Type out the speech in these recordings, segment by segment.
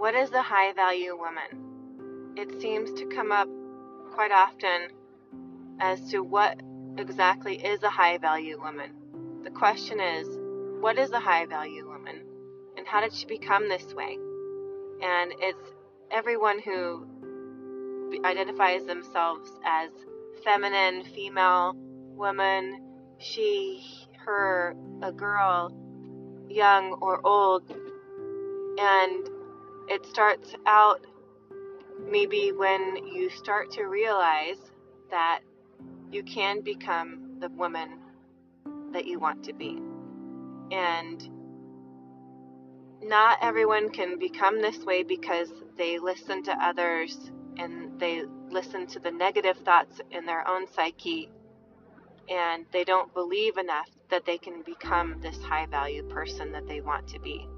what is a high value woman? It seems to come up quite often as to what exactly is a high value woman. The question is, what is a high value woman? And how did she become this way? And it's everyone who identifies themselves as feminine, female, woman, she, her, a girl, young or old. And it starts out maybe when you start to realize that you can become the woman that you want to be. And not everyone can become this way because they listen to others and they listen to the negative thoughts in their own psyche and they don't believe enough that they can become this high value person that they want to be.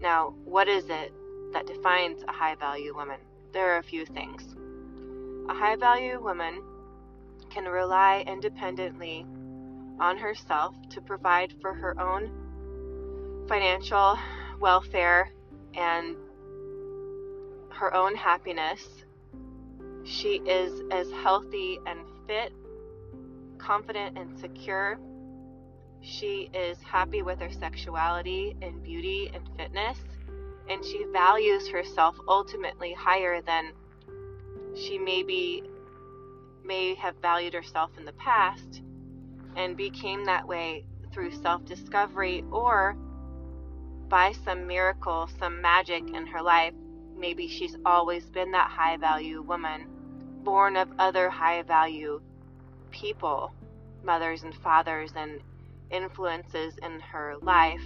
Now, what is it that defines a high value woman? There are a few things. A high value woman can rely independently on herself to provide for her own financial welfare and her own happiness. She is as healthy and fit, confident and secure. She is happy with her sexuality and beauty and fitness, and she values herself ultimately higher than she maybe may have valued herself in the past and became that way through self discovery or by some miracle, some magic in her life. Maybe she's always been that high value woman, born of other high value people, mothers and fathers, and influences in her life,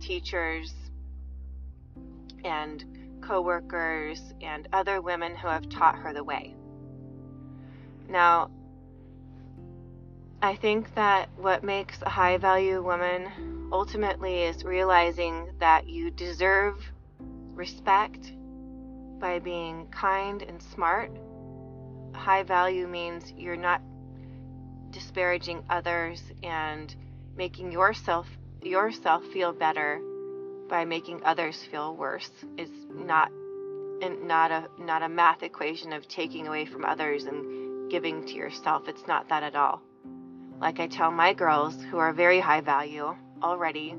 teachers, and coworkers, and other women who have taught her the way. Now, I think that what makes a high value woman ultimately is realizing that you deserve respect by being kind and smart. High value means you're not disparaging others and making yourself yourself feel better by making others feel worse is not not a not a math equation of taking away from others and giving to yourself. It's not that at all. Like I tell my girls who are very high value already,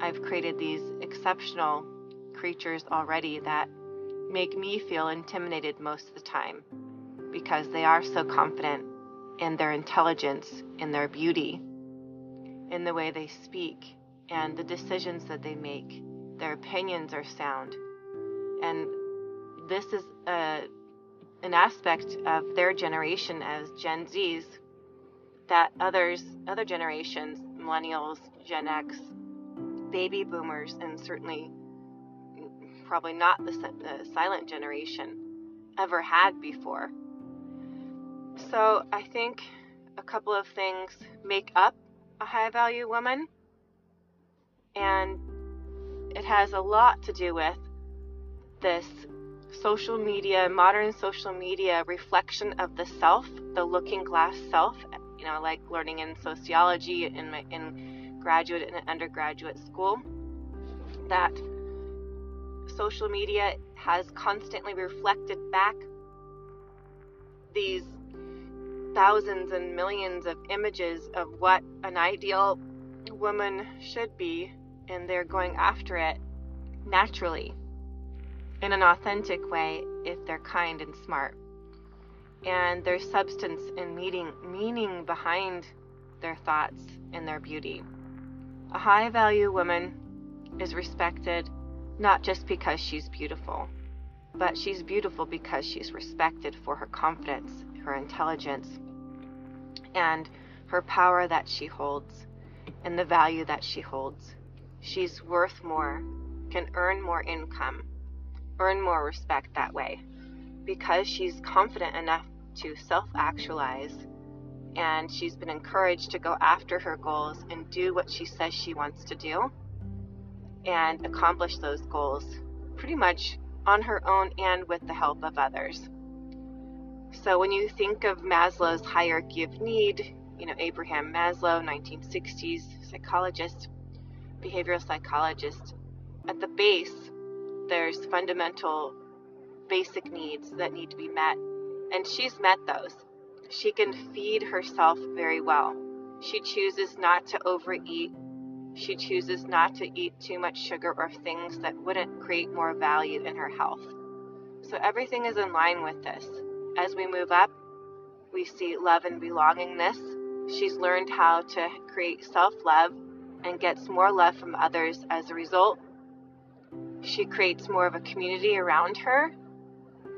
I've created these exceptional creatures already that make me feel intimidated most of the time because they are so confident in their intelligence, in their beauty, in the way they speak, and the decisions that they make. Their opinions are sound. And this is a, an aspect of their generation as Gen Zs that others, other generations, millennials, Gen X, baby boomers, and certainly probably not the, the silent generation ever had before. So I think a couple of things make up a high value woman, and it has a lot to do with this social media, modern social media reflection of the self, the looking glass self, you know, like learning in sociology in my in graduate and undergraduate school, that social media has constantly reflected back these thousands and millions of images of what an ideal woman should be, and they're going after it naturally in an authentic way if they're kind and smart and there's substance and meaning, meaning behind their thoughts and their beauty. A high value woman is respected not just because she's beautiful, but she's beautiful because she's respected for her confidence, her intelligence, and her power that she holds, and the value that she holds. She's worth more, can earn more income, earn more respect that way because she's confident enough to self actualize and she's been encouraged to go after her goals and do what she says she wants to do and accomplish those goals pretty much on her own and with the help of others. So when you think of Maslow's hierarchy of need, you know, Abraham Maslow, 1960s psychologist, behavioral psychologist, at the base there's fundamental basic needs that need to be met. And she's met those. She can feed herself very well. She chooses not to overeat. She chooses not to eat too much sugar or things that wouldn't create more value in her health. So everything is in line with this. As we move up, we see love and belongingness. She's learned how to create self love and gets more love from others as a result. She creates more of a community around her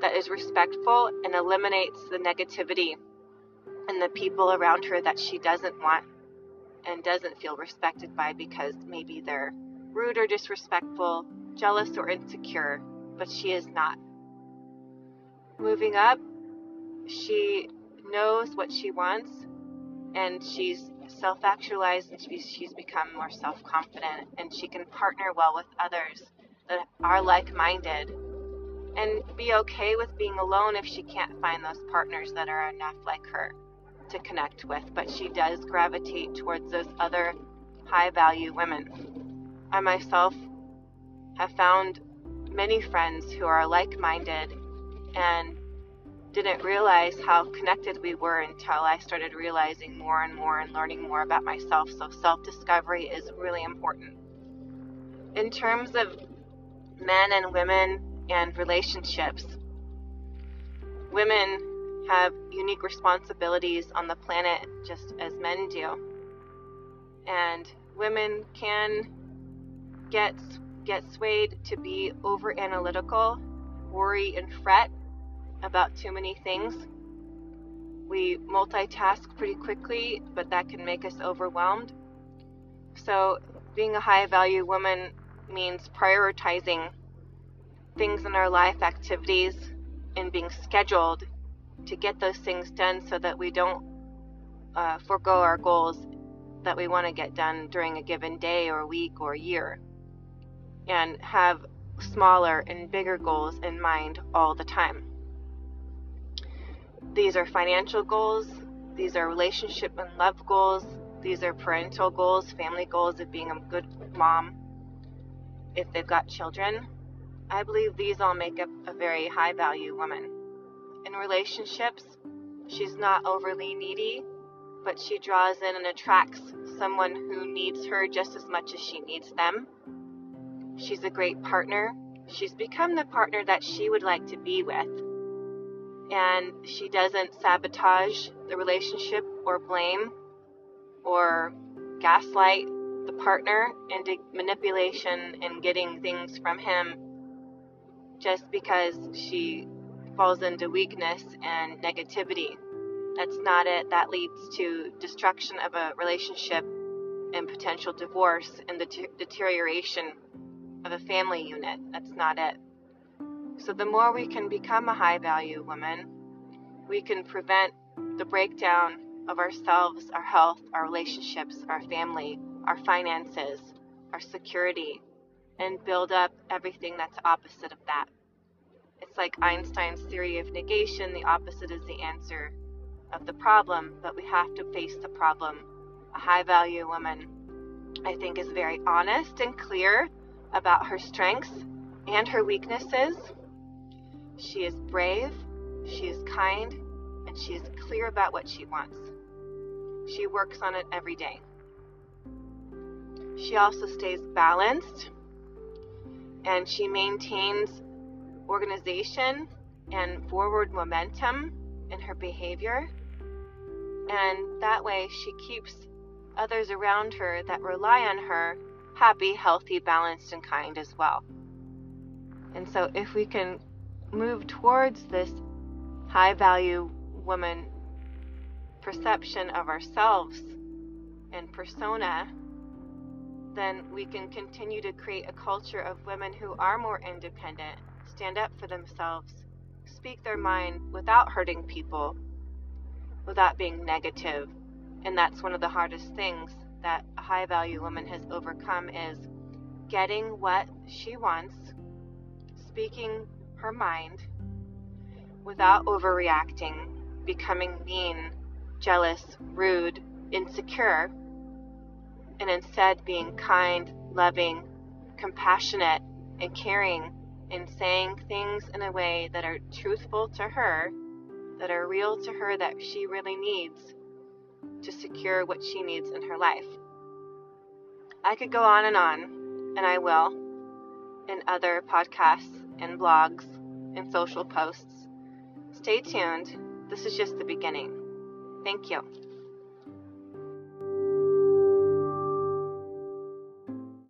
that is respectful and eliminates the negativity and the people around her that she doesn't want and doesn't feel respected by because maybe they're rude or disrespectful, jealous or insecure, but she is not. Moving up, she knows what she wants and she's self actualized and she's, she's become more self confident and she can partner well with others that are like minded and be okay with being alone if she can't find those partners that are enough like her to connect with. But she does gravitate towards those other high value women. I myself have found many friends who are like minded and didn't realize how connected we were until I started realizing more and more and learning more about myself. So, self discovery is really important. In terms of men and women and relationships, women have unique responsibilities on the planet just as men do. And women can get get swayed to be over analytical, worry and fret about too many things. We multitask pretty quickly, but that can make us overwhelmed. So, being a high value woman means prioritizing things in our life, activities, and being scheduled to get those things done so that we don't uh, forego our goals that we want to get done during a given day or week or year. And have smaller and bigger goals in mind all the time. These are financial goals, these are relationship and love goals, these are parental goals, family goals of being a good mom if they've got children. I believe these all make up a very high value woman. In relationships, she's not overly needy, but she draws in and attracts someone who needs her just as much as she needs them. She's a great partner. She's become the partner that she would like to be with and she doesn't sabotage the relationship or blame or gaslight the partner into manipulation and getting things from him just because she falls into weakness and negativity. That's not it. That leads to destruction of a relationship and potential divorce and the deterioration of a family unit. That's not it. So, the more we can become a high value woman, we can prevent the breakdown of ourselves, our health, our relationships, our family, our finances, our security, and build up everything that's opposite of that. It's like Einstein's theory of negation the opposite is the answer of the problem, but we have to face the problem. A high value woman, I think, is very honest and clear about her strengths and her weaknesses she is brave, she is kind, and she is clear about what she wants. She works on it every day. She also stays balanced and she maintains organization and forward momentum in her behavior. And that way, she keeps others around her that rely on her happy, healthy, balanced, and kind as well. And so, if we can move towards this high value woman perception of ourselves and persona, then we can continue to create a culture of women who are more independent, stand up for themselves, speak their mind without hurting people, without being negative. And that's one of the hardest things that a high value woman has overcome is getting what she wants, speaking her mind without overreacting, becoming mean, jealous, rude, insecure, and instead being kind, loving, compassionate, and caring in saying things in a way that are truthful to her, that are real to her, that she really needs to secure what she needs in her life. I could go on and on, and I will, in other podcasts and blogs and social posts. Stay tuned. This is just the beginning. Thank you.